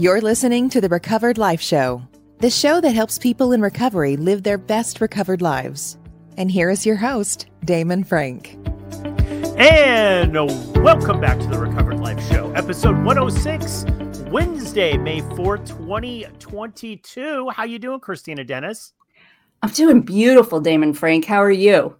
You're listening to the Recovered Life Show, the show that helps people in recovery live their best recovered lives. And here is your host, Damon Frank. And welcome back to the Recovered Life Show, episode 106, Wednesday, May 4, 2022. How you doing, Kristina Dennis? I'm doing beautiful, Damon Frank. How are you?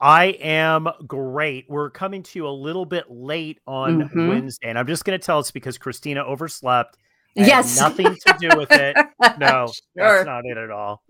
I am great. We're coming to you a little bit late on mm-hmm. Wednesday, and I'm just going to tell us because Kristina overslept. Yes, nothing to do with it. No, sure. that's not it at all.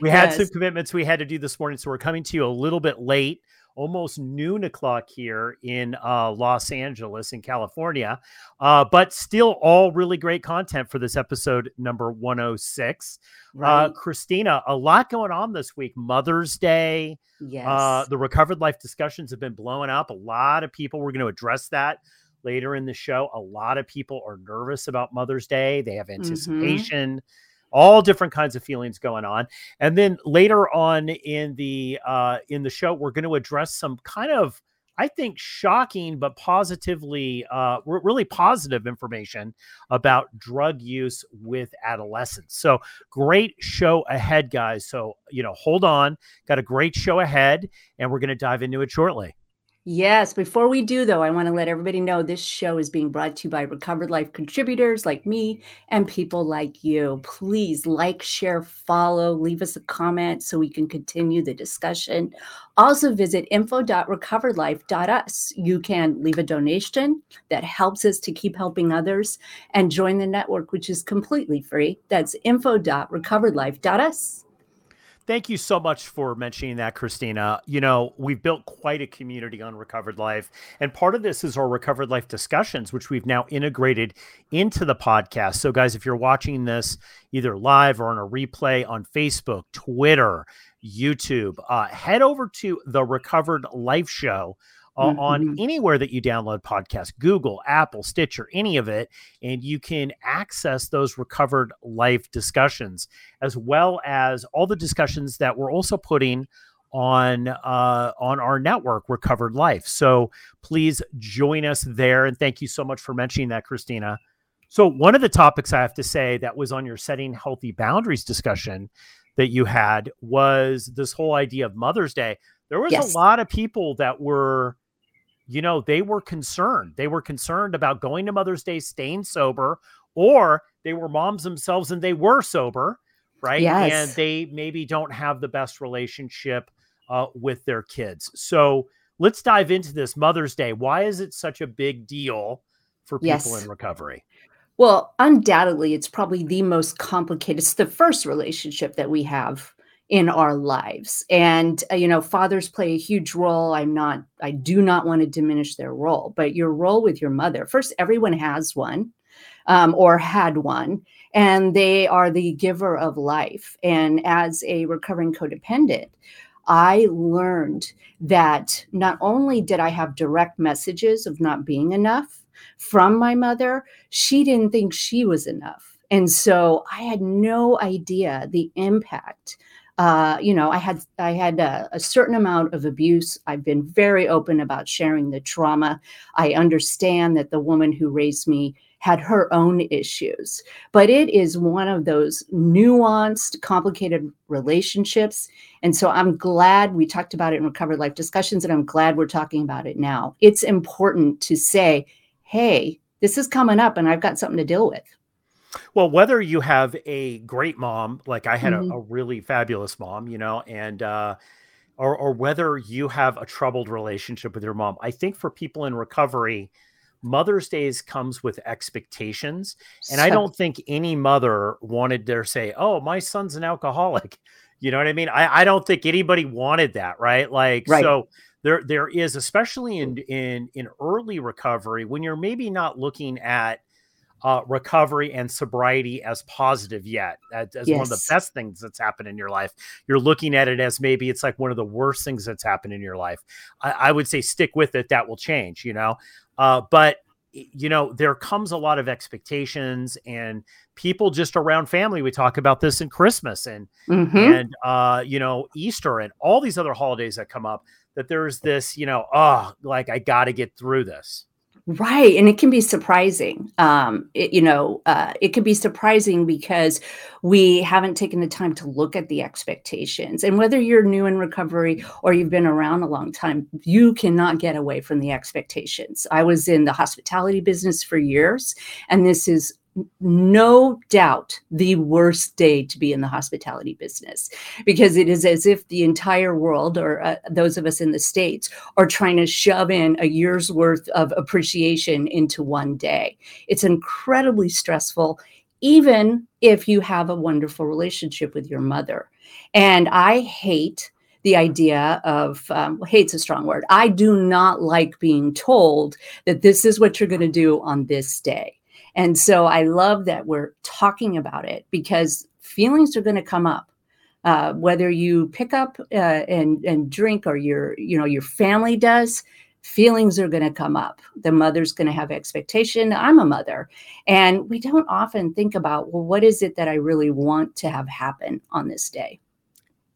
We yes. had some commitments we had to do this morning, so we're coming to you a little bit late almost noon o'clock here in uh, Los Angeles in California. Uh, but still, all really great content for this episode number 106. Uh, right. Uh, Kristina, a lot going on this week. Mother's Day. Uh, yes. the Recovered Life discussions have been blowing up. A lot of people, we're going to address that later in the show. A lot of people are nervous about Mother's Day, they have mm-hmm. anticipation. Mm-hmm all different kinds of feelings going on and then later on in the uh in the show we're going to address some kind of I think shocking but positively, uh, really positive information about drug use with adolescents. So great show ahead, guys. So you know, hold on, got a great show ahead, and we're going to dive into it shortly. Yes. Before we do, though, I want to let everybody know this show is being brought to you by Recovered Life contributors like me and people like you. Please like, share, follow, leave us a comment so we can continue the discussion. Also, visit info.recoveredlife.us. You can leave a donation that helps us to keep helping others and join the network, which is completely free. That's info.recoveredlife.us. Thank you so much for mentioning that, Kristina. You know, we've built quite a community on Recovered Life. And part of this is our Recovered Life discussions, which we've now integrated into the podcast. So, guys, if you're watching this either live or on a replay on Facebook, Twitter, YouTube, uh, head over to the Recovered Life Show mm-hmm. on anywhere that you download podcasts Google, Apple, Stitcher, any of it. And you can access those recovered life discussions, as well as all the discussions that we're also putting on uh, on our network recovered life so please join us there and thank you so much for mentioning that kristina so one of the topics i have to say that was on your setting healthy boundaries discussion that you had was this whole idea of mother's day there was yes. a lot of people that were you know, they were concerned. They were concerned about going to Mother's Day, staying sober, or they were moms themselves and they were sober, right? Yes. And they maybe don't have the best relationship uh, with their kids. So let's dive into this Mother's Day. Why is it such a big deal for people yes. in recovery? Well, undoubtedly, it's probably the most complicated. It's the first relationship that we have in our lives. And uh, you know fathers play a huge role. I'm not i do not want to diminish their role but your role with your mother first everyone has one um, or had one and they are the giver of life. And as a recovering codependent i learned that not only did i have direct messages of not being enough from my mother she didn't think she was enough. And so i had no idea the impact uh, you know, I had I had a, a, certain amount of abuse. I've been very open about sharing the trauma. I understand that the woman who raised me had her own issues, but it is one of those nuanced, complicated relationships. And so I'm glad we talked about it in recovered life discussions, and I'm glad we're talking about it now. It's important to say, hey, this is coming up, and I've got something to deal with. Well, whether you have a great mom, like I had mm-hmm. a, a, really fabulous mom, you know, and uh, or or whether you have a troubled relationship with your mom, I think for people in recovery, Mother's Days comes with expectations, and so- I don't think any mother wanted to say, "Oh, my son's an alcoholic." You know what I mean? I, I don't think anybody wanted that, right? Like, right. so there there is, especially in in in early recovery, when you're maybe not looking at uh, recovery and sobriety as positive yet, as, as yes. one of the best things that's happened in your life. You're looking at it as maybe it's like one of the worst things that's happened in your life. I, I would say stick with it. That will change, you know. Uh, but you know, there comes a lot of expectations and people just around family. We talk about this in Christmas and mm-hmm. and uh, you know Easter and all these other holidays that come up. That there's this, you know, oh, like I got to get through this. Right. And it can be surprising. Um, it, you know, uh, it can be surprising because we haven't taken the time to look at the expectations. And whether you're new in recovery or you've been around a long time, you cannot get away from the expectations. I was in the hospitality business for years, and this is no doubt the worst day to be in the hospitality business because it is as if the entire world or uh, those of us in the states are trying to shove in a year's worth of appreciation into one day. It's incredibly stressful even if you have a wonderful relationship with your mother. And i hate the idea of um, hate's a strong word. I do not like being told that this is what you're going to do on this day and so I love that we're talking about it because feelings are going to come up. Uh, whether you pick up uh, and and drink or your you know your family does, feelings are going to come up. The mother's going to have expectation. I'm a mother, and we don't often think about well, what is it that I really want to have happen on this day?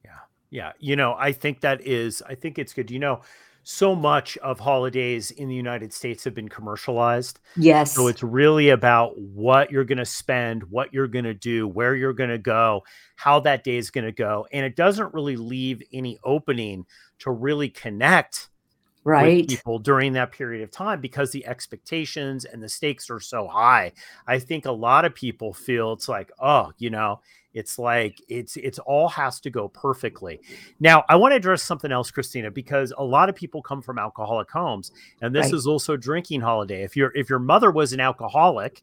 Yeah, yeah. You know, I think that is. I think it's good. You know, so much of holidays in the United States have been commercialized. Yes. So it's really about what you're going to spend, what you're going to do, where you're going to go, how that day is going to go. And it doesn't really leave any opening to really connect right people during that period of time because the expectations and the stakes are so high. I think a lot of people feel it's like, oh, you know, it's like it's it's all has to go perfectly. Now, I want to address something else, Kristina, because a lot of people come from alcoholic homes, and this right. is also drinking holiday. If your if your mother was an alcoholic,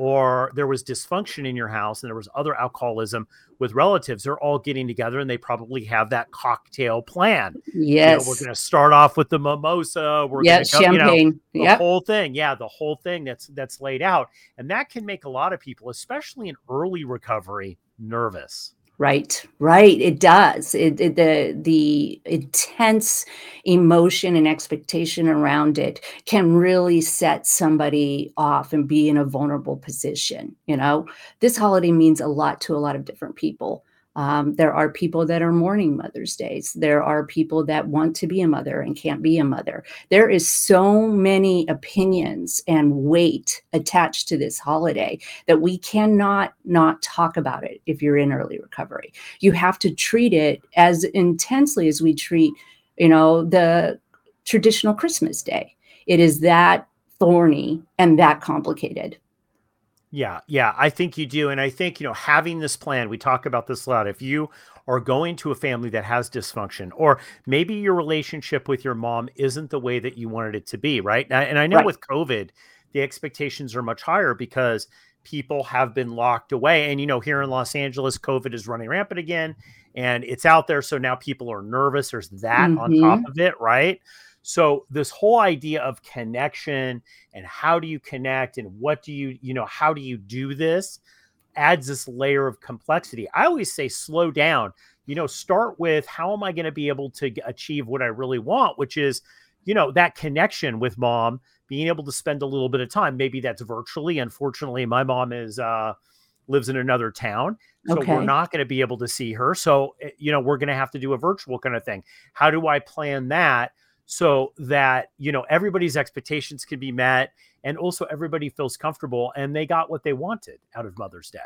or there was dysfunction in your house and there was other alcoholism with relatives, they're all getting together and they probably have that cocktail plan. Yes. You know, we're going to start off with the mimosa. We're yeah, champagne. You know, the yep. whole thing. Yeah, the whole thing that's that's laid out. And that can make a lot of people, especially in early recovery, nervous. Right, right. It does. It, it, the the intense emotion and expectation around it can really set somebody off and be in a vulnerable position. You know, this holiday means a lot to a lot of different people. Um, there are people that are mourning Mother's Days. There are people that want to be a mother and can't be a mother. There is so many opinions and weight attached to this holiday that we cannot not talk about it if you're in early recovery. You have to treat it as intensely as we treat, you know, the traditional Christmas day. It is that thorny and that complicated. Yeah, yeah, I think you do. And I think, you know, having this plan, we talk about this a lot. If you are going to a family that has dysfunction, or maybe your relationship with your mom isn't the way that you wanted it to be, right? And I know right. with COVID, the expectations are much higher because people have been locked away. And, you know, here in Los Angeles, COVID is running rampant again and it's out there. So now people are nervous. There's that mm-hmm. on top mm-hmm. of it, right? So this whole idea of connection and how do you connect and what do you, you know, how do you do this adds this layer of complexity. I always say slow down. You know, start with how am I going to be able to achieve what I really want, which is, you know, that connection with mom, being able to spend a little bit of time. Maybe that's virtually. Unfortunately, my mom is uh lives in another town. So okay. we're not going to be able to see her. So, eh, you know, we're going to have to do a virtual kind of thing. How do I plan that so that you know everybody's expectations can be met and also everybody feels comfortable and they got what they wanted out of mother's day.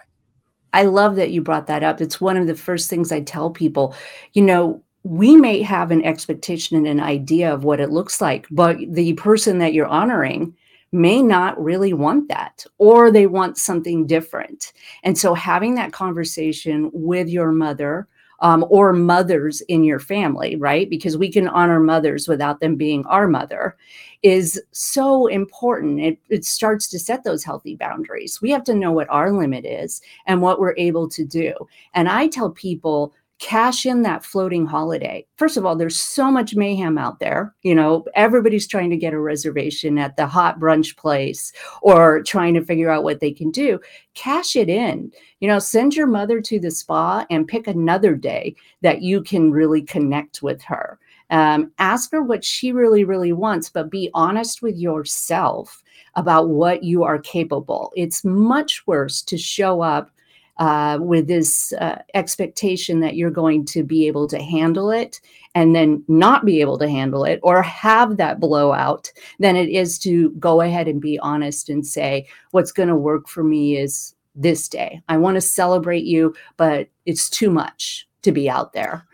I love that you brought that up. It's one of the first things i tell people you know we may have an expectation and an idea of what it looks like but the person that you're honoring may not really want that or they want something different. And so having that conversation with your mother um, or mothers in your family, right? Because we can honor mothers without them being our mother, is so important. It, it starts to set those healthy boundaries. We have to know what our limit is and what we're able to do. And I tell people, cash in that floating holiday. First of all, there's so much mayhem out there. You know, everybody's trying to get a reservation at the hot brunch place or trying to figure out what they can do. Cash it in. You know, send your mother to the spa and pick another day that you can really connect with her. Um, ask her what she really, really wants, but be honest with yourself about what you are capable. It's much worse to show up uh, with this uh, expectation that you're going to be able to handle it and then not be able to handle it or have that blowout than it is to go ahead and be honest and say, what's going to work for me is this day. I want to celebrate you, but it's too much to be out there.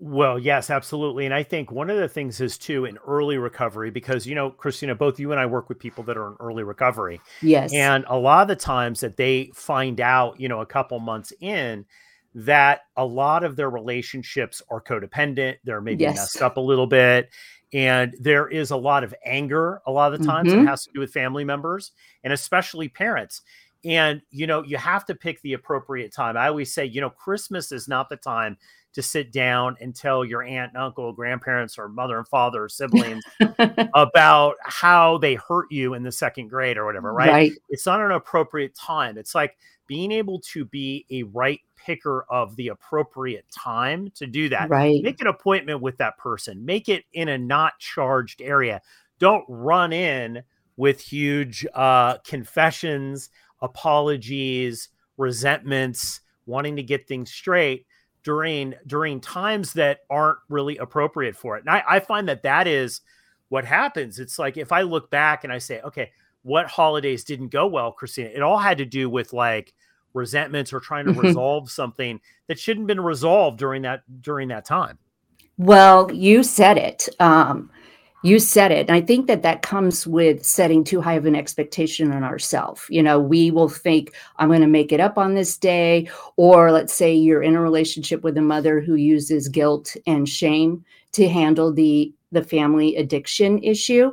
Well, yes, absolutely. And I think one of the things is too in early recovery, because, you know, Kristina, both you and I work with people that are in early recovery. Yes. And a lot of the times that they find out, you know, a couple months in, that a lot of their relationships are codependent. They're maybe yes. messed up a little bit. And there is a lot of anger a lot of the times mm-hmm. that has to do with family members and especially parents. And, you know, you have to pick the appropriate time. I always say, you know, Christmas is not the time to sit down and tell your aunt and uncle, grandparents, or mother and father or siblings about how they hurt you in the second grade or whatever, right? right? It's not an appropriate time. It's like being able to be a right picker of the appropriate time to do that. Right. Make an appointment with that person, make it in a not charged area. Don't run in with huge uh, confessions, apologies, resentments, wanting to get things straight during during times that aren't really appropriate for it. And I, I find that that is what happens. It's like if I look back and I say, okay, what holidays didn't go well, Kristina? It all had to do with like resentments or trying to mm-hmm. resolve something that shouldn't have been resolved during that during that time. Well, you said it. Um, you said it. And I think that that comes with setting too high of an expectation on ourselves. You know, we will think, I'm going to make it up on this day. Or let's say you're in a relationship with a mother who uses guilt and shame to handle the, the family addiction issue.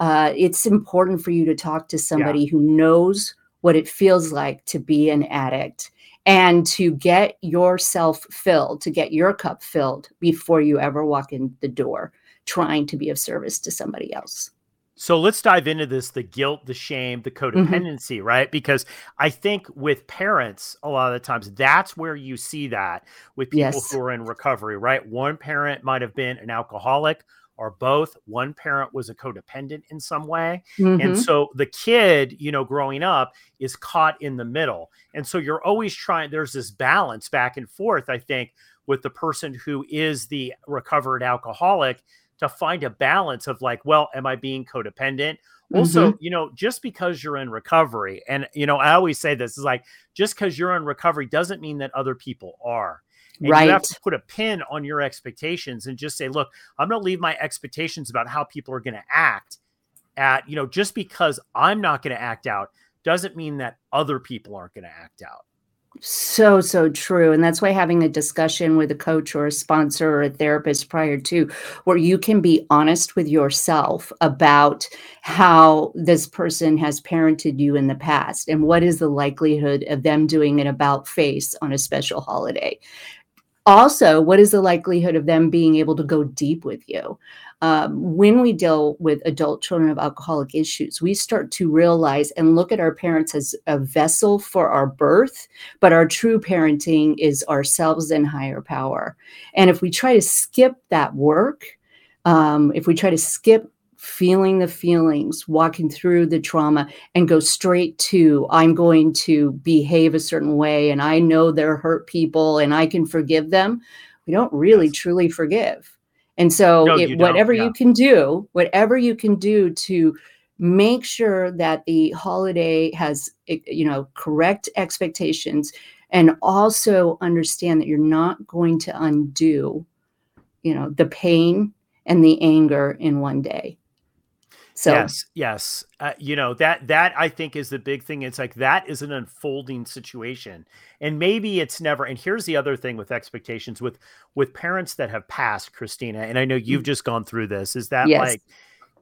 Uh, it's important for you to talk to somebody yeah. who knows what it feels like to be an addict and to get yourself filled, to get your cup filled before you ever walk in the door trying to be of service to somebody else. So let's dive into this the guilt, the shame, the mm-hmm. codependency, mm-hmm. right? Because I think with parents, a lot of the times that's where you see that with people yes. who are in recovery, right? One parent might have been an alcoholic or both. One parent was a codependent in some way. Mm-hmm. And so the kid, you know, growing up is caught in the middle. And so you're always trying, there's this balance back and forth, I think, with the person who is the recovered alcoholic to find a balance of like, well, am I being codependent? Also, mm-hmm. you know, just because you're in recovery, and you know, I always say this is like, just because you're in recovery doesn't mean that other people are. And right. you have to put a pin on your expectations and just say, look, I'm going to leave my expectations about how people are going to act at, you know, just because I'm not going to act out doesn't mean that other people aren't going to act out. So, so true. And that's why having a discussion with a coach or a sponsor or a therapist prior to, where you can be honest with yourself about how this person has parented you in the past and what is the likelihood of them doing an about face on a special holiday. Also, what is the likelihood of them being able to go deep with you? Um, when we deal with adult children of alcoholic issues, we start to realize and look at our parents as a vessel for our birth, but our true parenting is ourselves and higher power. And if we try to skip that work, um, if we try to skip feeling the feelings, walking through the trauma, and go straight to, I'm going to behave a certain way, and I know they're hurt people and I can forgive them, we don't really truly forgive and so, no, it, whatever yeah. you can do, whatever you can do to make sure that the holiday has, eh, you know, correct expectations and also understand that you're not going to undo, you know, the pain and the anger in one day. So yes, yes, uh, you know that that I think is the big thing. It's like that is an unfolding situation, and maybe it's never. And here's the other thing with expectations with with parents that have passed, Kristina, and I know you've mm. just gone through this. Is that yes. like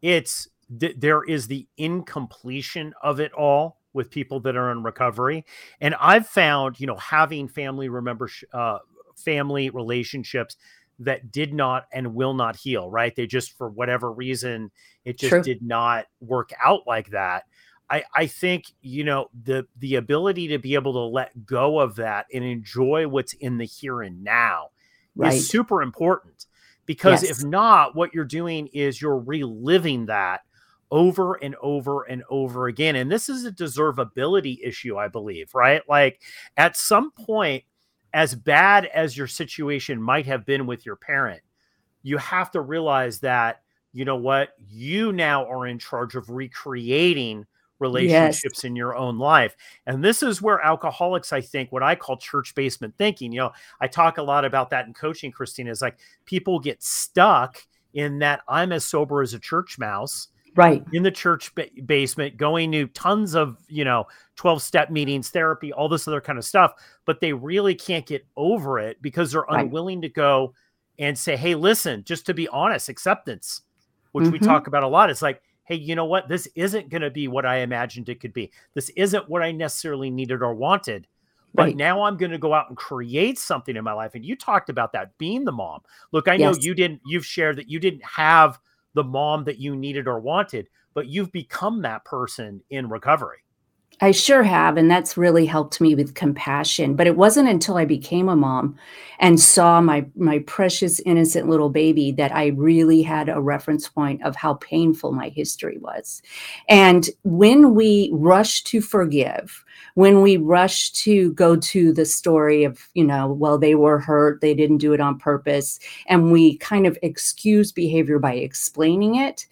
it's th- there is the incompletion of it all with people that are in recovery, and I've found you know having family remember uh, family relationships that did not and will not heal, right? They just, for whatever reason, it just True. did not work out like that. I, I think you know the the ability to be able to let go of that and enjoy what's in the here and now right. is super important because yes. if not what you're doing is you're reliving that over and over and over again. And this is a deservability issue, I believe, right? Like at some point, as bad as your situation might have been with your parent, you have to realize that, you know what, you now are in charge of recreating relationships yes. in your own life. And this is where alcoholics, I think, what I call church basement thinking, you know, I talk a lot about that in coaching, Kristina, is like people get stuck in that I'm as sober as a church mouse right in the church ba- basement going to tons of you know 12 step meetings therapy all this other kind of stuff but they really can't get over it because they're right. unwilling to go and say hey listen just to be honest acceptance which mm-hmm. we talk about a lot it's like hey you know what this isn't going to be what i imagined it could be this isn't what i necessarily needed or wanted but right. now i'm going to go out and create something in my life and you talked about that being the mom look i yes. know you didn't you've shared that you didn't have the mom that you needed or wanted, but you've become that person in recovery. I sure have. And that's really helped me with compassion. But it wasn't until I became a mom and saw my, my precious, innocent little baby that I really had a reference point of how painful my history was. And when we rush to forgive, when we rush to go to the story of, you know, well, they were hurt, they didn't do it on purpose, and we kind of excuse behavior by explaining it,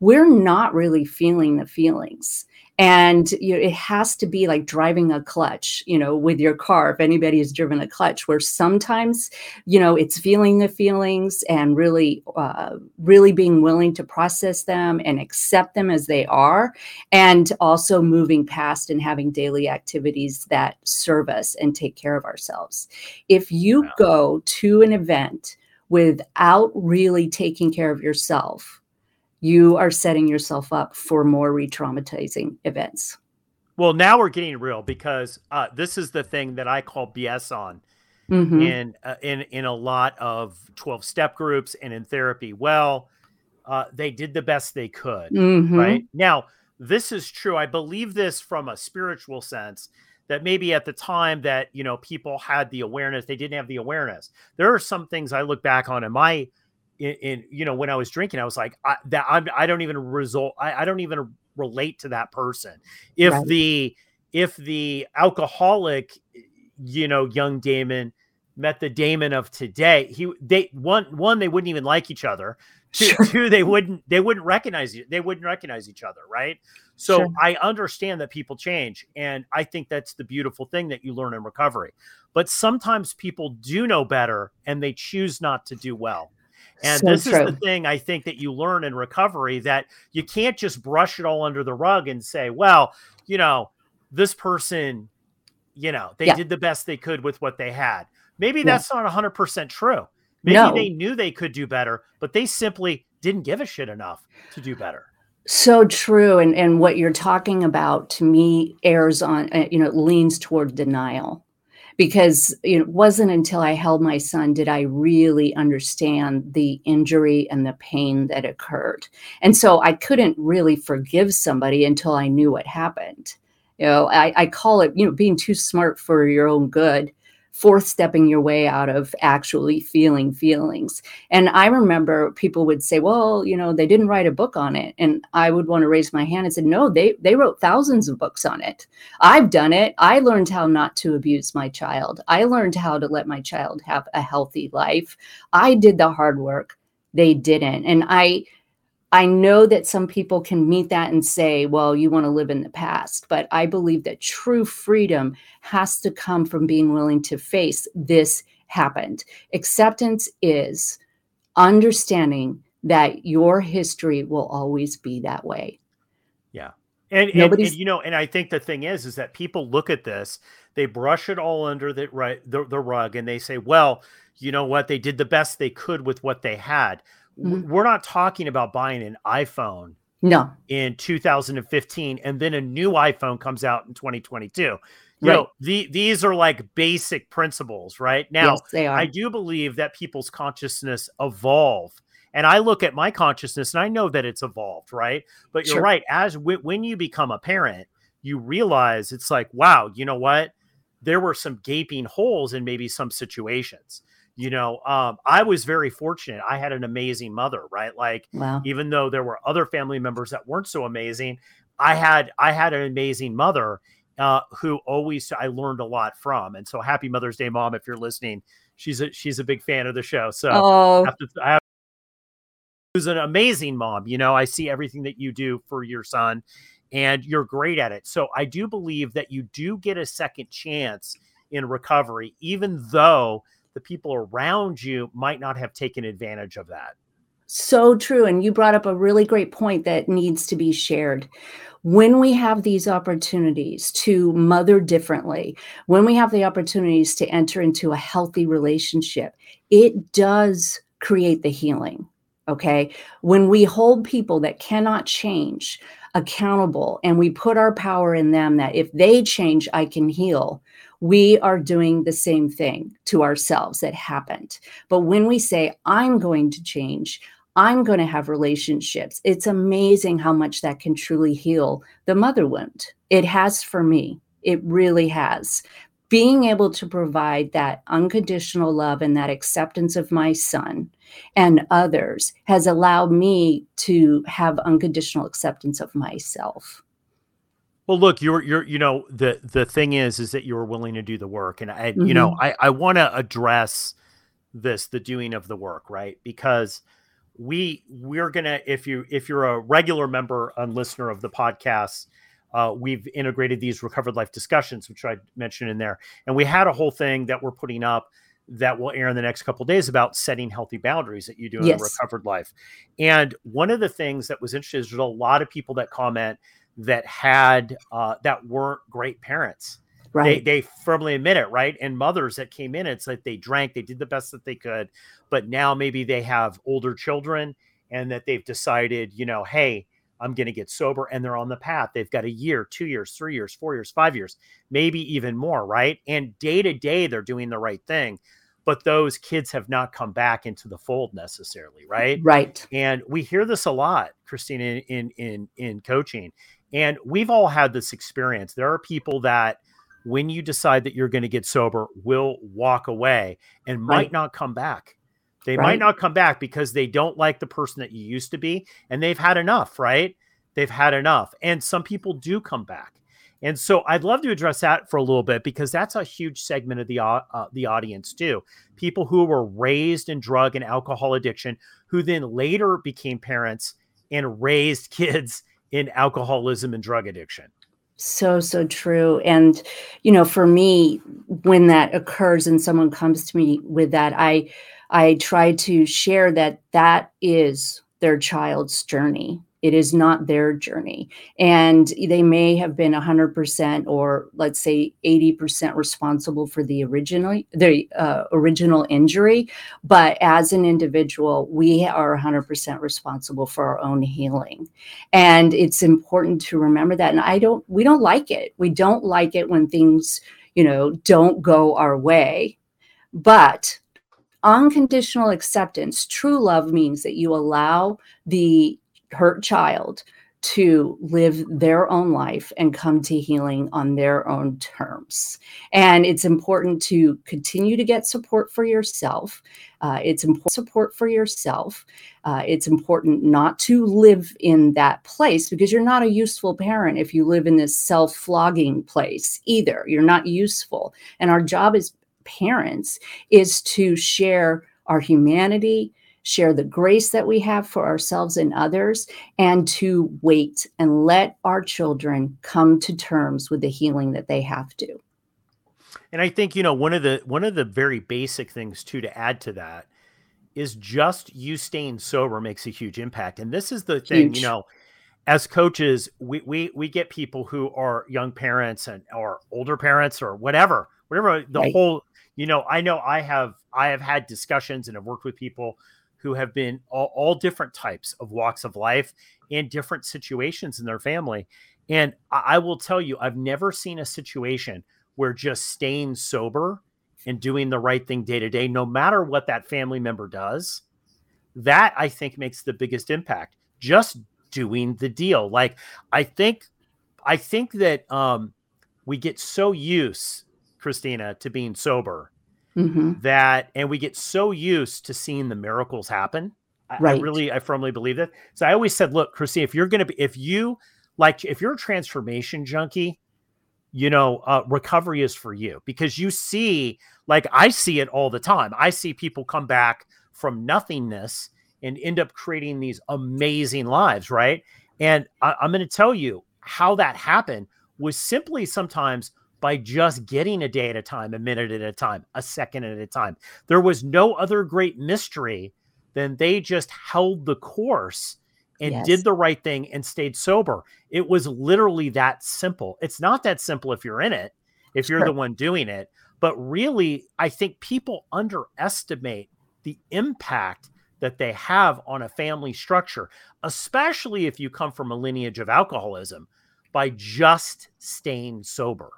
we're not really feeling the feelings and you know, it has to be like driving a clutch you know with your car if anybody has driven a clutch where sometimes you know it's feeling the feelings and really uh, really being willing to process them and accept them as they are and also moving past and having daily activities that serve us and take care of ourselves. If you go to an event without really taking care of yourself you are setting yourself up for more re-traumatizing events. Well, now we're getting real because uh, this is the thing that I call BS on mm-hmm. in uh, in in a lot of twelve step groups and in therapy. Well, uh, they did the best they could, mm-hmm. right? Now, this is true. I believe this from a spiritual sense that maybe at the time that you know people had the awareness, they didn't have the awareness. There are some things I look back on in my in, in, you know when I was drinking, I was like I, that I'm, I don't even result I, I don't even relate to that person. If right. the if the alcoholic, you know, young Damon met the Damon of today, he they one one they wouldn't even like each other. Two, sure. two they wouldn't they wouldn't recognize you. They wouldn't recognize each other, right? So sure. I understand that people change, and I think that's the beautiful thing that you learn in recovery. But sometimes people do know better, and they choose not to do well. And so this true. is the thing I think that you learn in recovery that you can't just brush it all under the rug and say, well, you know, this person, you know, they yeah. did the best they could with what they had. Maybe yeah. that's not 100% true. Maybe no. they knew they could do better, but they simply didn't give a shit enough to do better. So true. And, and what you're talking about to me airs on, uh, you know, leans toward denial because it wasn't until I held my son did I really understand the injury and the pain that occurred. And so I couldn't really forgive somebody until I knew what happened. You know, I, I call it, you know, being too smart for your own good fourth stepping your way out of actually feeling feelings. And I remember people would say, well, you know, they didn't write a book on it. And I would want to raise my hand and say, no, they, they wrote thousands of books on it. I've done it. I learned how not to abuse my child. I learned how to let my child have a healthy life. I did the hard work. They didn't. And I, I know that some people can meet that and say, well, you want to live in the past. But I believe that true freedom has to come from being willing to face this happened. Acceptance is understanding that your history will always be that way. Yeah. And, and, and, you know, and I think the thing is, is that people look at this, they brush it all under the right the, the rug, and they say, "Well, you know what? They did the best they could with what they had." Mm-hmm. we're not talking about buying an iPhone no in 2015 and then a new iPhone comes out in 2022. You right. know, the, these are like basic principles, right? Now, yes, they are. I do believe that people's consciousness evolve. And I look at my consciousness and I know that it's evolved, right? But you're sure. right. As w- when you become a parent, you realize it's like, wow, you know what? There were some gaping holes in maybe some situations You know, um, I was very fortunate. I had an amazing mother, right? Like, wow. even though there were other family members that weren't so amazing, I had I had an amazing mother uh, who always I learned a lot from. And so, happy Mother's Day, mom, if you're listening. She's a she's a big fan of the show. So, oh. I have to, I have, who's an amazing mom. You know, I see everything that you do for your son, and you're great at it. So, I do believe that you do get a second chance in recovery, even though the people around you might not have taken advantage of that. So true. And you brought up a really great point that needs to be shared. When we have these opportunities to mother differently, when we have the opportunities to enter into a healthy relationship, it does create the healing. Okay. When we hold people that cannot change accountable and we put our power in them that if they change, I can heal, we are doing the same thing to ourselves that happened. But when we say, I'm going to change, I'm going to have relationships, it's amazing how much that can truly heal the mother wound. It has for me. It really has. Being able to provide that unconditional love and that acceptance of my son and others has allowed me to have unconditional acceptance of myself. Well, look, you're you're you know the the thing is is that you're willing to do the work, and I mm-hmm. you know mm-hmm. I I want to address this the doing of the work right because we we're gonna if you if you're a regular member and listener of the podcast uh, we've integrated these recovered life discussions which i mentioned in there and we had a whole thing that we're putting up that will air in the next couple days about setting healthy boundaries that you do in yes. a recovered life and one of the things that was interesting is there's a lot of people that comment that had uh, that weren't great parents. Right. They, they firmly admit it, right? And mothers that came in, it's like they drank, they did the best that they could, but now maybe they have older children and that they've decided, you know, hey, I'm going to get sober and they're on the path. They've got a year, two years, three years, four years, five years, maybe even more, right? And day to day, they're doing the right thing. But those kids have not come back into the fold necessarily, right? Right. And we hear this a lot, Christine, in in in, in coaching. And we've all had this experience. There are people that, when you decide that you're going to get sober, will walk away and might not come back. They right. might not come back because they don't like the person that you used to be and they've had enough, right? They've had enough. And some people do come back. And so I'd love to address that for a little bit because that's a huge segment of the uh, the audience too. People who were raised in drug and alcohol addiction who then later became parents and raised kids in alcoholism and drug addiction. So, so true. And, you know, for me, when that occurs and someone comes to me with that, I, I try to share that that is their child's journey it is not their journey. And they may have been 100% or let's say 80% responsible for the original the uh, original injury, but as an individual, we are 100% responsible for our own healing. And it's important to remember that and I don't we don't like it. We don't like it when things, you know, don't go our way. But unconditional acceptance, true love means that you allow the hurt child to live their own life and come to healing on their own terms. And it's important to continue to get support for yourself. Uh, it's important support for yourself. Uh, it's important not to live in that place because you're not a useful parent if you live in this self flogging place either. You're not useful. And our job as parents is to share our humanity share the grace that we have for ourselves and others, and to wait and let our children come to terms with the healing that they have to. And I think you know one of the one of the very basic things too to add to that is just you staying sober makes a huge impact. And this is the thing, huge. you know, as coaches, we we we get people who are young parents and or older parents or whatever, whatever the right. whole, you know, I know I have I have had discussions and have worked with people who have been all, all different types of walks of life and different situations in their family. And I, I will tell you, I've never seen a situation where just staying sober and doing the right thing day to day, no matter what that family member does, that I think makes the biggest impact. Just doing the deal. Like I think, I think that um, we get so used, Kristina, to being sober mm-hmm. that, and we get so used to seeing the miracles happen. I, right. I really, I firmly believe that. So I always said, look, Chrissy, if you're going to be, if you like, if you're a transformation junkie, you know, uh, recovery is for you because you see, like, I see it all the time. I see people come back from nothingness and end up creating these amazing lives, right? And I, I'm going to tell you how that happened was simply sometimes by just getting a day at a time, a minute at a time, a second at a time. There was no other great mystery than they just held the course and yes. did the right thing and stayed sober. It was literally that simple. It's not that simple if you're in it, if you're sure. the one doing it. But really, I think people underestimate the impact that they have on a family structure, especially if you come from a lineage of alcoholism, by just staying sober.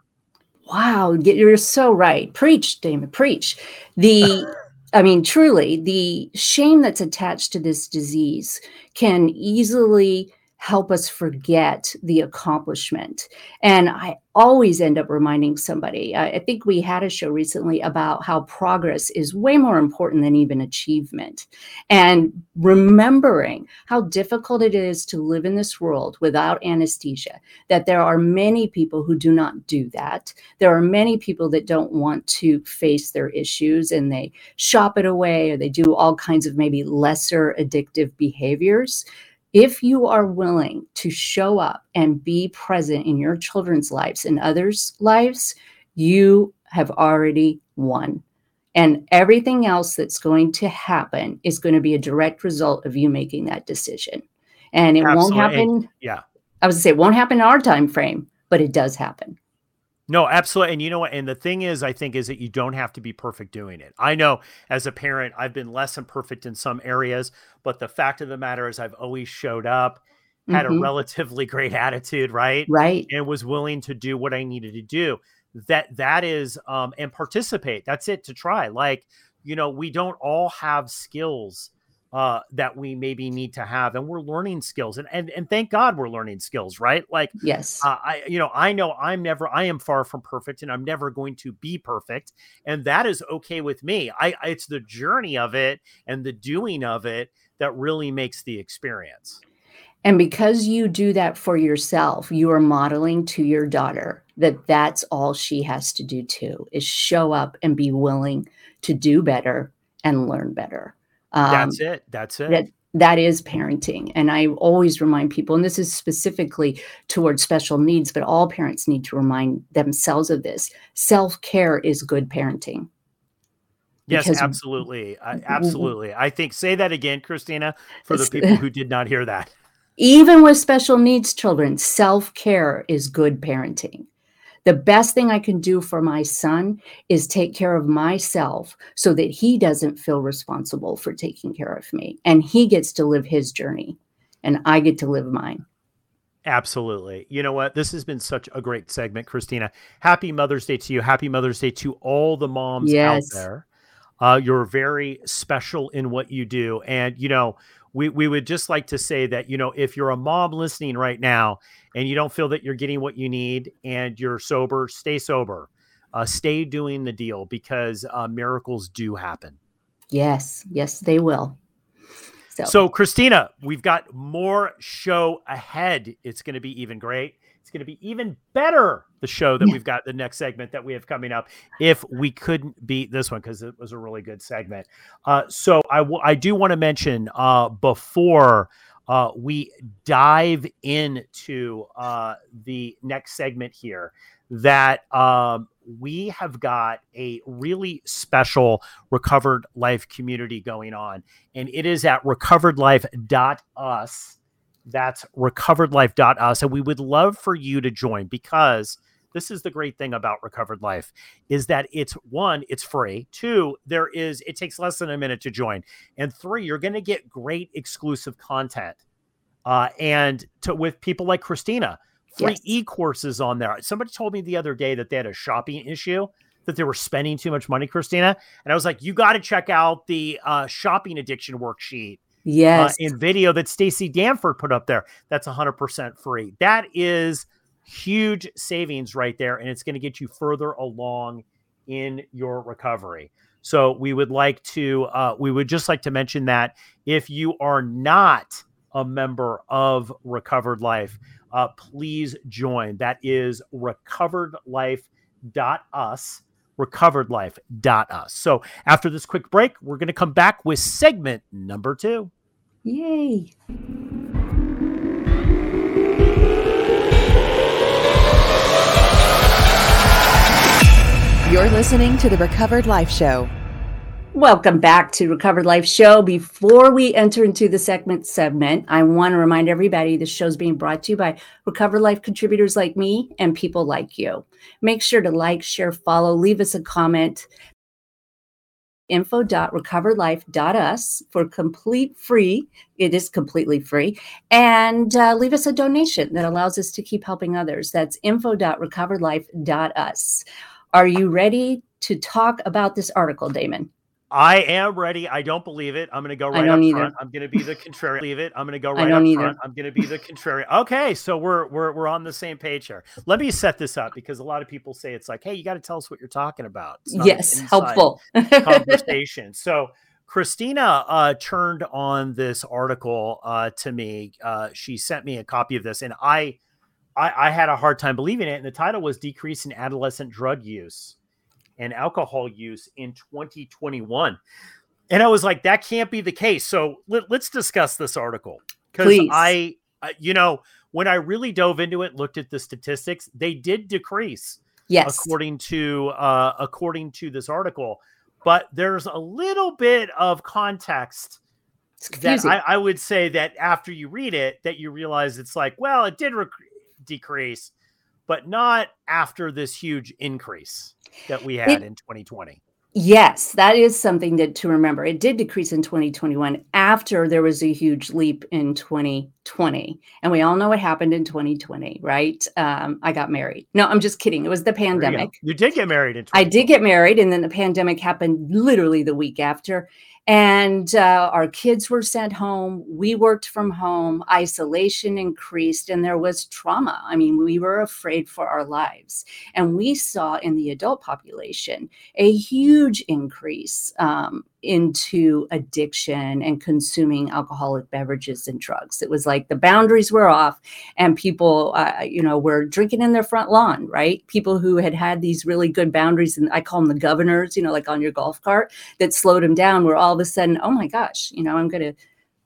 Wow, you're so right. Preach, Damon, preach. The I mean, truly, the shame that's attached to this disease can easily help us forget the accomplishment. And I always end up reminding somebody. I, think we had a show recently about how progress is way more important than even achievement. And remembering how difficult it is to live in this world without anesthesia, that there are many people who do not do that. There are many people that don't want to face their issues and they shop it away or they do all kinds of maybe lesser addictive behaviors if you are willing to show up and be present in your children's lives and others' lives, you have already won. And everything else that's going to happen is going to be a direct result of you making that decision. And it Absolutely. won't happen. Yeah. I was to say it won't happen in our time frame, but it does happen. No, absolutely. And you know what? And the thing is, I think, is that you don't have to be perfect doing it. I know as a parent, I've been less than perfect in some areas, but the fact of the matter is, I've always showed up, had mm-hmm. a relatively great attitude, right? Right. And was willing to do what I needed to do. That that is um and participate. That's it to try. Like, you know, we don't all have skills uh, that we maybe need to have and we're learning skills and, and and thank god we're learning skills right? Like yes. uh, i you know i know i'm never i am far from perfect and i'm never going to be perfect and that is okay with me. I it's the journey of it and the doing of it that really makes the experience. And because you do that for yourself you are modeling to your daughter that that's all she has to do too is show up and be willing to do better and learn better um, That's it. That's it. That, that is parenting. And I always remind people, and this is specifically towards special needs, but all parents need to remind themselves of this self care is good parenting. Yes, absolutely. I, absolutely. I think, say that again, Kristina, for the people who did not hear that. Even with special needs children, self care is good parenting. The best thing I can do for my son is take care of myself so that he doesn't feel responsible for taking care of me and he gets to live his journey and I get to live mine. Absolutely. You know what? This has been such a great segment, Kristina. Happy Mother's Day to you. Happy Mother's Day to all the moms yes. out there. Uh, you're very special in what you do. And, you know, we, we would just like to say that, you know, if you're a mom listening right now and you don't feel that you're getting what you need and you're sober, stay sober. Uh, stay doing the deal because uh, miracles do happen. Yes, yes, they will. So. so, Kristina, we've got more show ahead. It's going to be even great. It's going to be even better. The show that yeah. we've got, the next segment that we have coming up, if we couldn't beat this one because it was a really good segment. Uh, so I, w- I do want to mention uh, before uh, we dive into uh, the next segment here that um, we have got a really special recovered life community going on and it is at recoveredlife.us that's recoveredlife.us and we would love for you to join because this is the great thing about recovered life is that it's one it's free two there is it takes less than a minute to join and three you're going to get great exclusive content uh, and to, with people like kristina free yes. e-courses on there somebody told me the other day that they had a shopping issue that they were spending too much money kristina and i was like you got to check out the uh, shopping addiction worksheet yes uh, in video that stacy danford put up there that's 100% free that is huge savings right there, and it's going to get you further along in your recovery. So we would like to, uh, we would just like to mention that if you are not a member of Recovered Life, uh, please join. That is recoveredlife.us, recoveredlife.us. So after this quick break, we're going to come back with segment number two. Yay. You're listening to the Recovered Life Show. Welcome back to Recovered Life Show. Before we enter into the segment segment, I want to remind everybody this show is being brought to you by Recovered Life contributors like me and people like you. Make sure to like, share, follow, leave us a comment. info.recoveredlife.us for complete free. It is completely free. And uh, leave us a donation that allows us to keep helping others. That's info.recoveredlife.us. Are you ready to talk about this article, Damon? I am ready. I don't believe it. I'm going to go right up either. front. I'm going to be the contrary. Believe it. I'm going to go right up either. front. I'm going to be the contrary. Okay, so we're we're we're on the same page here. Let me set this up because a lot of people say it's like, hey, you got to tell us what you're talking about. yes, helpful conversation. So. Kristina uh, turned on this article uh, to me. Uh, she sent me a copy of this, and I, I, I had a hard time believing it. And the title was "Decrease in Adolescent Drug Use." And alcohol use in 2021. And I was like, that can't be the case. So let, us discuss this article because I, you know, when I really dove into it, looked at the statistics, they did decrease. Yes, according to uh, according to this article, but there's a little bit of context that I, I, would say that after you read it, that you realize it's like, well, it did rec- decrease, but not after this huge increase that we had it, in 2020. Yes, that is something that to remember. It did decrease in 2021 after there was a huge leap in 2020. And we all know what happened in 2020, right? Um, I got married. No, I'm just kidding. It was the pandemic. You, you, did get married in I did get married, and then the pandemic happened literally the week after and uh, our kids were sent home we worked from home isolation increased and there was trauma i mean we were afraid for our lives and we saw in the adult population a huge increase um, into addiction and consuming alcoholic beverages and drugs. It was like the boundaries were off, and people, uh, you know, were drinking in their front lawn, right? People who had had these really good boundaries, and I call them the governors, you know, like on your golf cart, that slowed them down. Were all of a sudden, oh my gosh, you know, I'm going to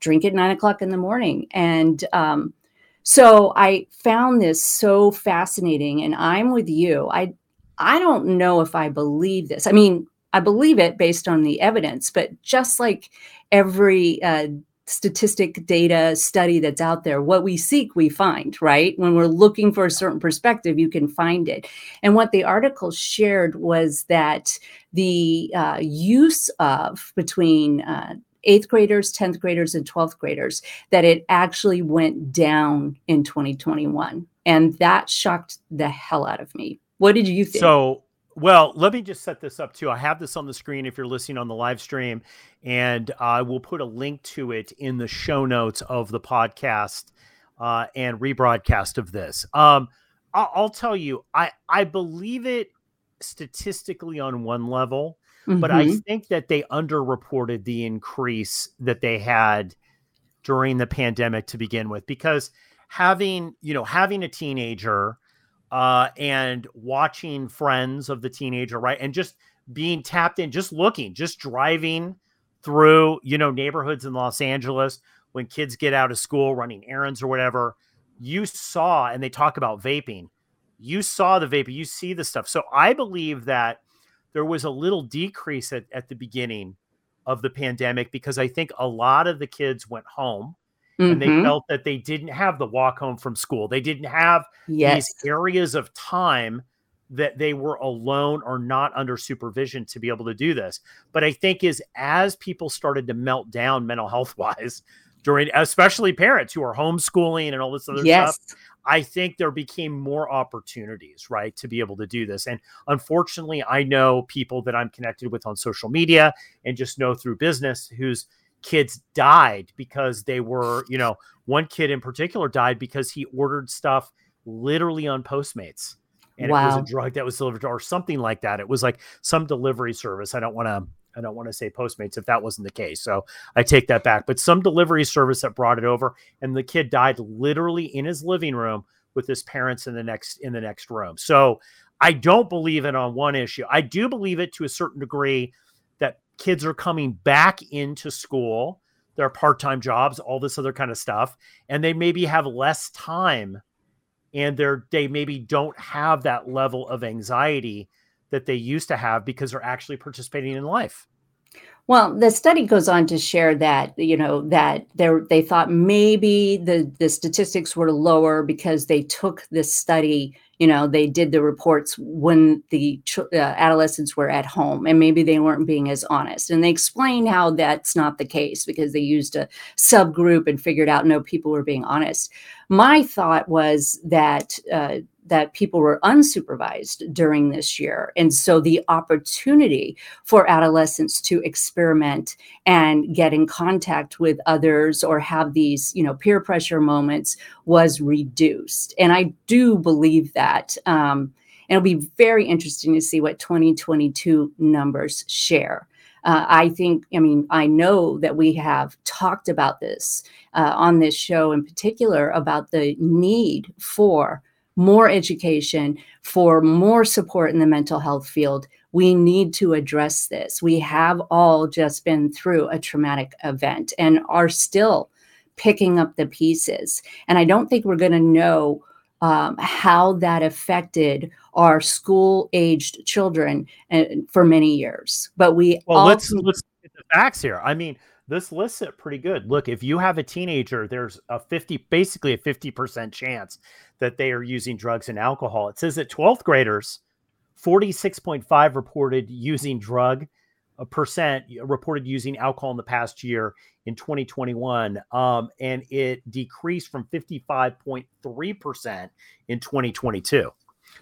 drink at nine o'clock in the morning, and um, so I found this so fascinating, and I'm with you. I I don't know if I believe this. I mean, I believe it based on the evidence, but just like every uh, statistic data study that's out there, what we seek, we find, right? When we're looking for a certain perspective, you can find it. And what the article shared was that the uh, use of between uh, eighth graders, 10th graders, and 12th graders, that it actually went down in 2021. And that shocked the hell out of me. What did you think? So, well, let me just set this up too. I have this on the screen if you're listening on the live stream, and I will put a link to it in the show notes of the podcast uh, and rebroadcast of this. Um, I'll, I'll, tell you, I I believe it statistically on one level, mm-hmm. but I mm-hmm. think that they underreported the increase that they had during the pandemic to begin with, because having you know having a teenager uh, and watching friends of the teenager, right? And just being tapped in, just looking, just driving through, you know, neighborhoods in Los Angeles when kids get out of school running errands or whatever. You saw, and they talk about vaping, you saw the vaping, you see the stuff. So I believe that there was a little decrease at, at the beginning of the pandemic because I think a lot of the kids went home Mm-hmm. and they mm-hmm. felt that they didn't have the walk home from school. They didn't have yes. these areas of time that they were alone or not under supervision to be able to do this. But I think is as people started to melt down mental health wise during especially parents who are homeschooling and all this other yes. stuff, I think there became more opportunities, right, to be able to do this. And unfortunately, I know people that I'm connected with on social media and just know through business who's kids died because they were, you know, one kid in particular died because he ordered stuff literally on Postmates. And wow. it was a drug that was delivered or something like that. It was like some delivery service. I don't want to I don't want to say Postmates if that wasn't the case. So I take that back. But some delivery service that brought it over, and the kid died literally in his living room with his parents in the next in the next room. So I don't believe it on one issue. I do believe it to a certain degree kids are coming back into school, their part-time jobs, all this other kind of stuff, and they maybe have less time and they're they maybe don't have that level of anxiety that they used to have because they're actually participating in life. Well, the study goes on to share that you know that they they thought maybe the the statistics were lower because they took this study. You know, they did the reports when the uh, adolescents were at home, and maybe they weren't being as honest. And they explained how that's not the case because they used a subgroup and figured out no people were being honest. My thought was that uh, that people were unsupervised during this year. And so the opportunity for adolescents to experiment and get in contact with others or have these, you know, peer pressure moments was reduced. And I do believe that. Um, and it'll be very interesting to see what 2022 numbers share. Uh, I think, I mean, I know that we have talked about this uh, on this show in particular about the need for more education, for more support in the mental health field. We need to address this. We have all just been through a traumatic event and are still picking up the pieces. And I don't think we're going to know um, how that affected our school aged children uh, for many years. But we well, all- let's let's get the facts here. I mean, this lists it pretty good. Look, if you have a teenager, there's a 50, basically a 50% chance that they are using drugs and alcohol. It says that 12th graders, 46.5 reported using drug a percent reported using alcohol in the past year in 2021 um, and it decreased from 55.3% in 2022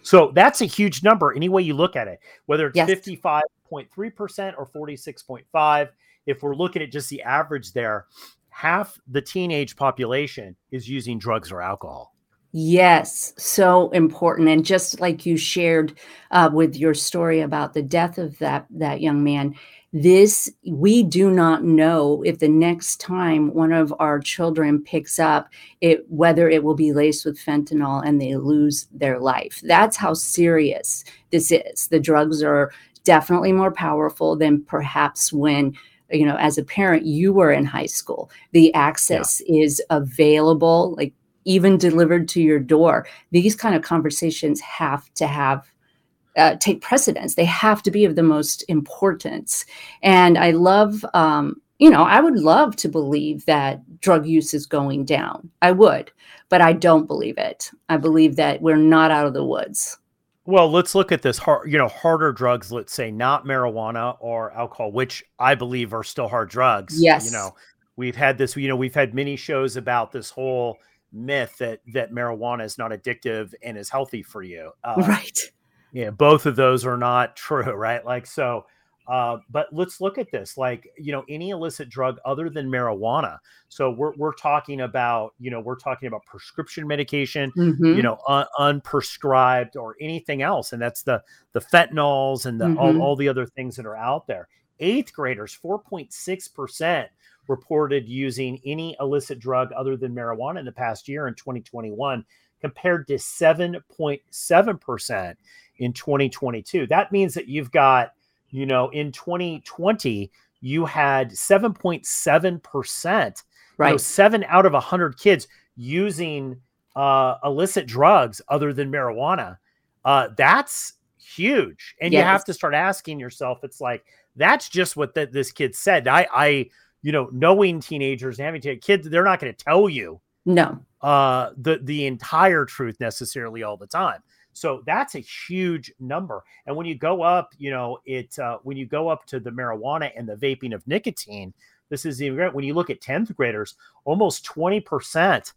so that's a huge number any way you look at it whether it's yes. 55.3% or 46.5 if we're looking at just the average there half the teenage population is using drugs or alcohol Yes, so important. And just like you shared uh, with your story about the death of that that young man, this we do not know if the next time one of our children picks up it whether it will be laced with fentanyl and they lose their life. That's how serious this is. The drugs are definitely more powerful than perhaps when you know as a parent you were in high school the access yeah. is available like even delivered to your door. These kind of conversations have to have uh, take precedence. They have to be of the most importance. And I love, um, you know, I would love to believe that drug use is going down. I would, but I don't believe it. I believe that we're not out of the woods. Well, let's look at this hard, you know, harder drugs, let's say not marijuana or alcohol, which I believe are still hard drugs. Yes. You know, we've had this, you know, we've had many shows about this whole myth that that marijuana is not addictive and is healthy for you. Uh, right. Yeah, both of those are not true, right? Like so. Uh, but let's look at this, like you know, any illicit drug other than marijuana. So we're we're talking about, you know, we're talking about prescription medication, mm-hmm. you know, un- unprescribed or anything else, and that's the the fentanyls and the mm-hmm. all, all the other things that are out there. Eighth graders, four point six percent reported using any illicit drug other than marijuana in the past year in 2021, compared to 7.7% in 2022. That means that you've got, you know, in 2020, you had 7.7%, right? You know, seven out of 100 kids using uh, illicit drugs other than marijuana. Uh, that's huge. And yes. you have to start asking yourself, it's like, that's just what the, this kid said. I, I you know, knowing teenagers and having to, kids, they're not going to tell you no uh the the entire truth necessarily all the time. So that's a huge number. And when you go up, you know, it uh, when you go up to the marijuana and the vaping of nicotine, this is even great. When you look at 10th graders, almost 20%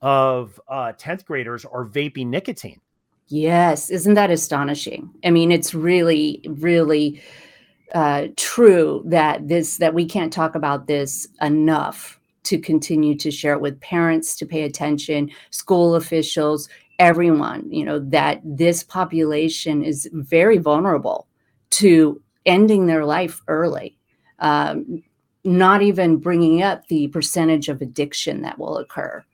of uh, 10th graders are vaping nicotine. Yes. Isn't that astonishing? I mean, it's really, really uh, true that this that we can't talk about this enough to continue to share it with parents to pay attention school officials everyone you know that this population is very vulnerable to ending their life early um, not even bringing up the percentage of addiction that will occur.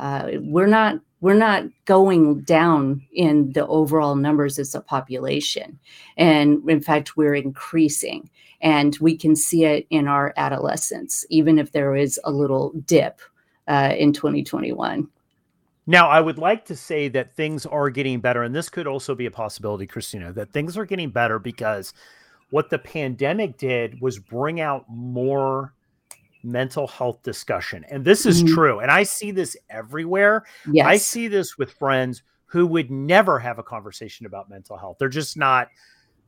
Uh, we're not we're not going down in the overall numbers as a population, and in fact, we're increasing. And we can see it in our adolescents, even if there is a little dip uh, in 2021. Now, I would like to say that things are getting better, and this could also be a possibility, Kristina, that things are getting better because what the pandemic did was bring out more mental health discussion. And this is mm-hmm. true. And I see this everywhere. Yes. I see this with friends who would never have a conversation about mental health. They're just not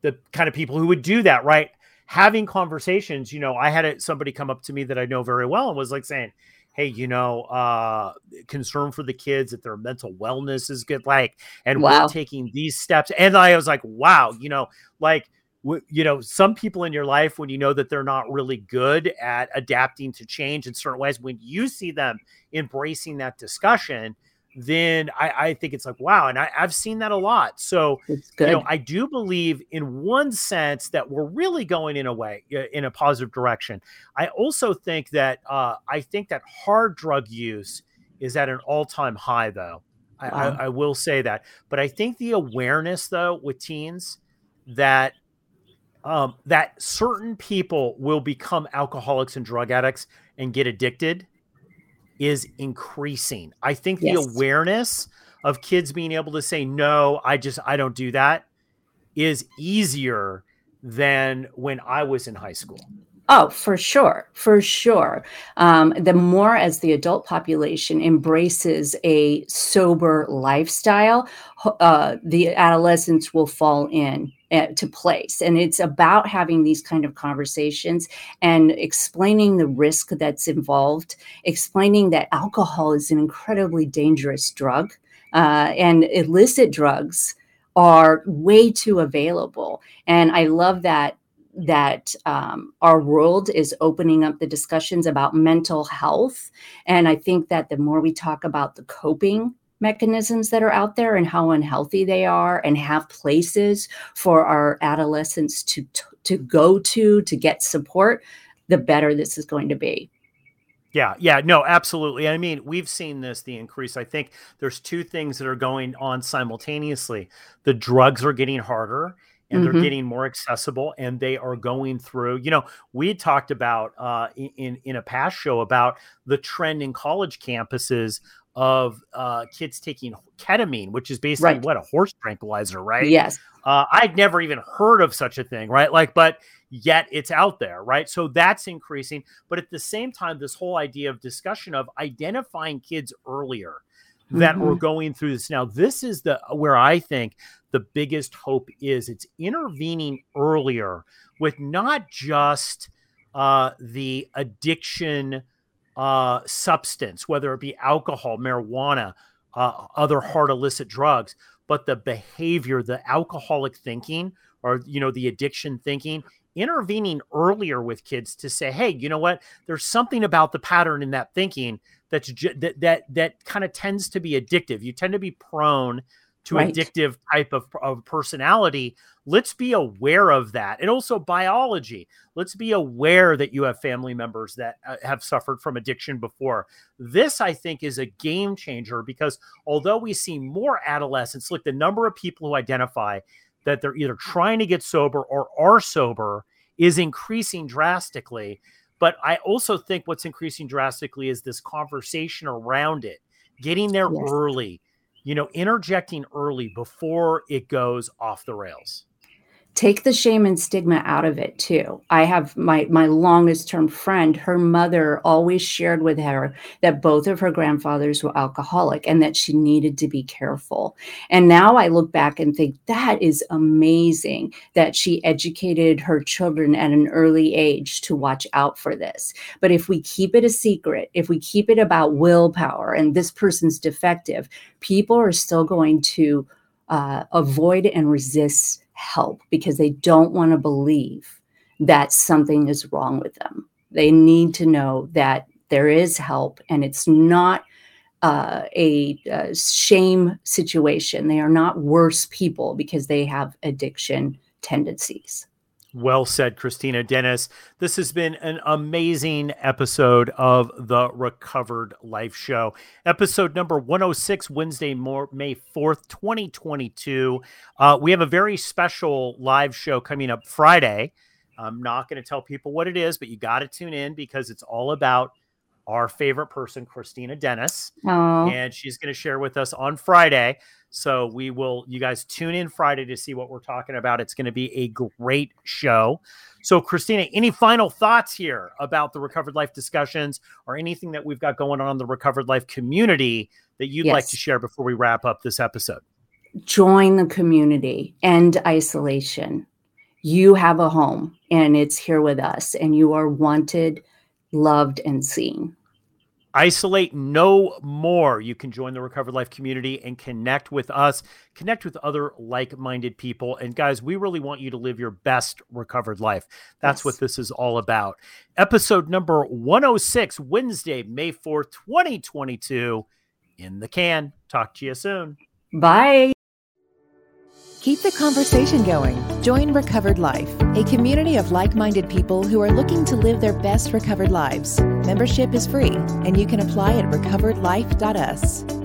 the kind of people who would do that, right? Having conversations, you know, I had somebody come up to me that I know very well and was like saying, hey you know uh concern for the kids that their mental wellness is good like and wow. we're taking these steps and i was like wow you know like you know some people in your life when you know that they're not really good at adapting to change in certain ways when you see them embracing that discussion then I, I think it's like wow and I, have seen that a lot. So you know i do believe in one sense that we're really going in a way in a positive direction. I also think that uh, i think that hard drug use is at an all-time high though. Wow. I, I, I will say that. But i think the awareness though with teens that um, that certain people will become alcoholics and drug addicts and get addicted is increasing. I think the awareness of kids being able to say, no, I just, I don't do that is easier than when I was in high school. Oh, for sure, for sure. Um, the more as the adult population embraces a sober lifestyle, uh, the adolescents will fall in uh, to place. And it's about having these kind of conversations and explaining the risk that's involved, explaining that alcohol is an incredibly dangerous drug uh, and illicit drugs are way too available. And I love that that um, our world is opening up the discussions about mental health. And I think that the more we talk about the coping mechanisms that are out there and how unhealthy they are and have places for our adolescents to to go to to get support the better this is going to be yeah, yeah, no, absolutely. I mean, we've seen this the increase. I think there's two things that are going on simultaneously. The drugs are getting harder and mm-hmm. they're getting more accessible and they are going through you know we talked about uh, in in a past show about the trend in college campuses of uh, kids taking ketamine which is basically right. what a horse tranquilizer right yes uh, i'd never even heard of such a thing right like but yet it's out there right so that's increasing but at the same time this whole idea of discussion of identifying kids earlier that mm-hmm. are going through this now this is the where i think the biggest hope is it's intervening earlier with not just uh, the addiction uh, substance, whether it be alcohol, marijuana, uh, other hard illicit drugs, but the behavior, the alcoholic thinking, or you know the addiction thinking intervening earlier with kids to say hey you know what? There's something about the pattern in that thinking that's ju- that that that kind of tends to be addictive. You tend to be prone to right. addictive type of, of personality. Let's be aware of that and also biology. Let's be aware that you have family members that uh, have suffered from addiction before. This i think is a game changer because although we see more adolescents look the number of people who identify that they're either trying to get sober or are sober is increasing drastically but i also think what's increasing drastically is this conversation around it getting there yes. early you know, interjecting early before it goes off the rails take the shame and stigma out of it too. I have my my longest term friend her mother always shared with her that both of her grandfathers were alcoholic and that she needed to be careful. And now i look back and think that is amazing that she educated her children at an early age to watch out for this. But if we keep it a secret if we keep it about willpower and this person's defective people are still going to uh, avoid and resist help because they don't want to believe that something is wrong with them. They need to know that there is help and it's not uh, a, a shame situation. They are not worse people because they have addiction tendencies. Well said, Kristina Dennis. This has been an amazing episode of the Recovered Life Show. Episode number 106, Wednesday, May 4th, 2022. Uh, we have a very special live show coming up Friday. I'm not going to tell people what it is, but you got to tune in because it's all about our favorite person, Kristina Dennis. Aww. And she's going to share with us on Friday so we will, you guys tune in Friday to see what we're talking about. It's going to be a great show. So, Kristina, any final thoughts here about the Recovered Life discussions or anything that we've got going on in the Recovered Life community that you'd yes. like to share before we wrap up this episode? Join the community, end isolation. You have a home and it's here with us, and you are wanted, loved, and seen. Isolate no more. You can join the Recovered Life community and connect with us, connect with other like minded people. And guys, we really want you to live your best recovered life. That's yes. what this is all about. Episode number 106, Wednesday, May 4th, 2022, in the can. Talk to you soon. Bye. Keep the conversation going. Join Recovered Life, a community of like minded people who are looking to live their best recovered lives. Membership is free, and you can apply at recoveredlife.us.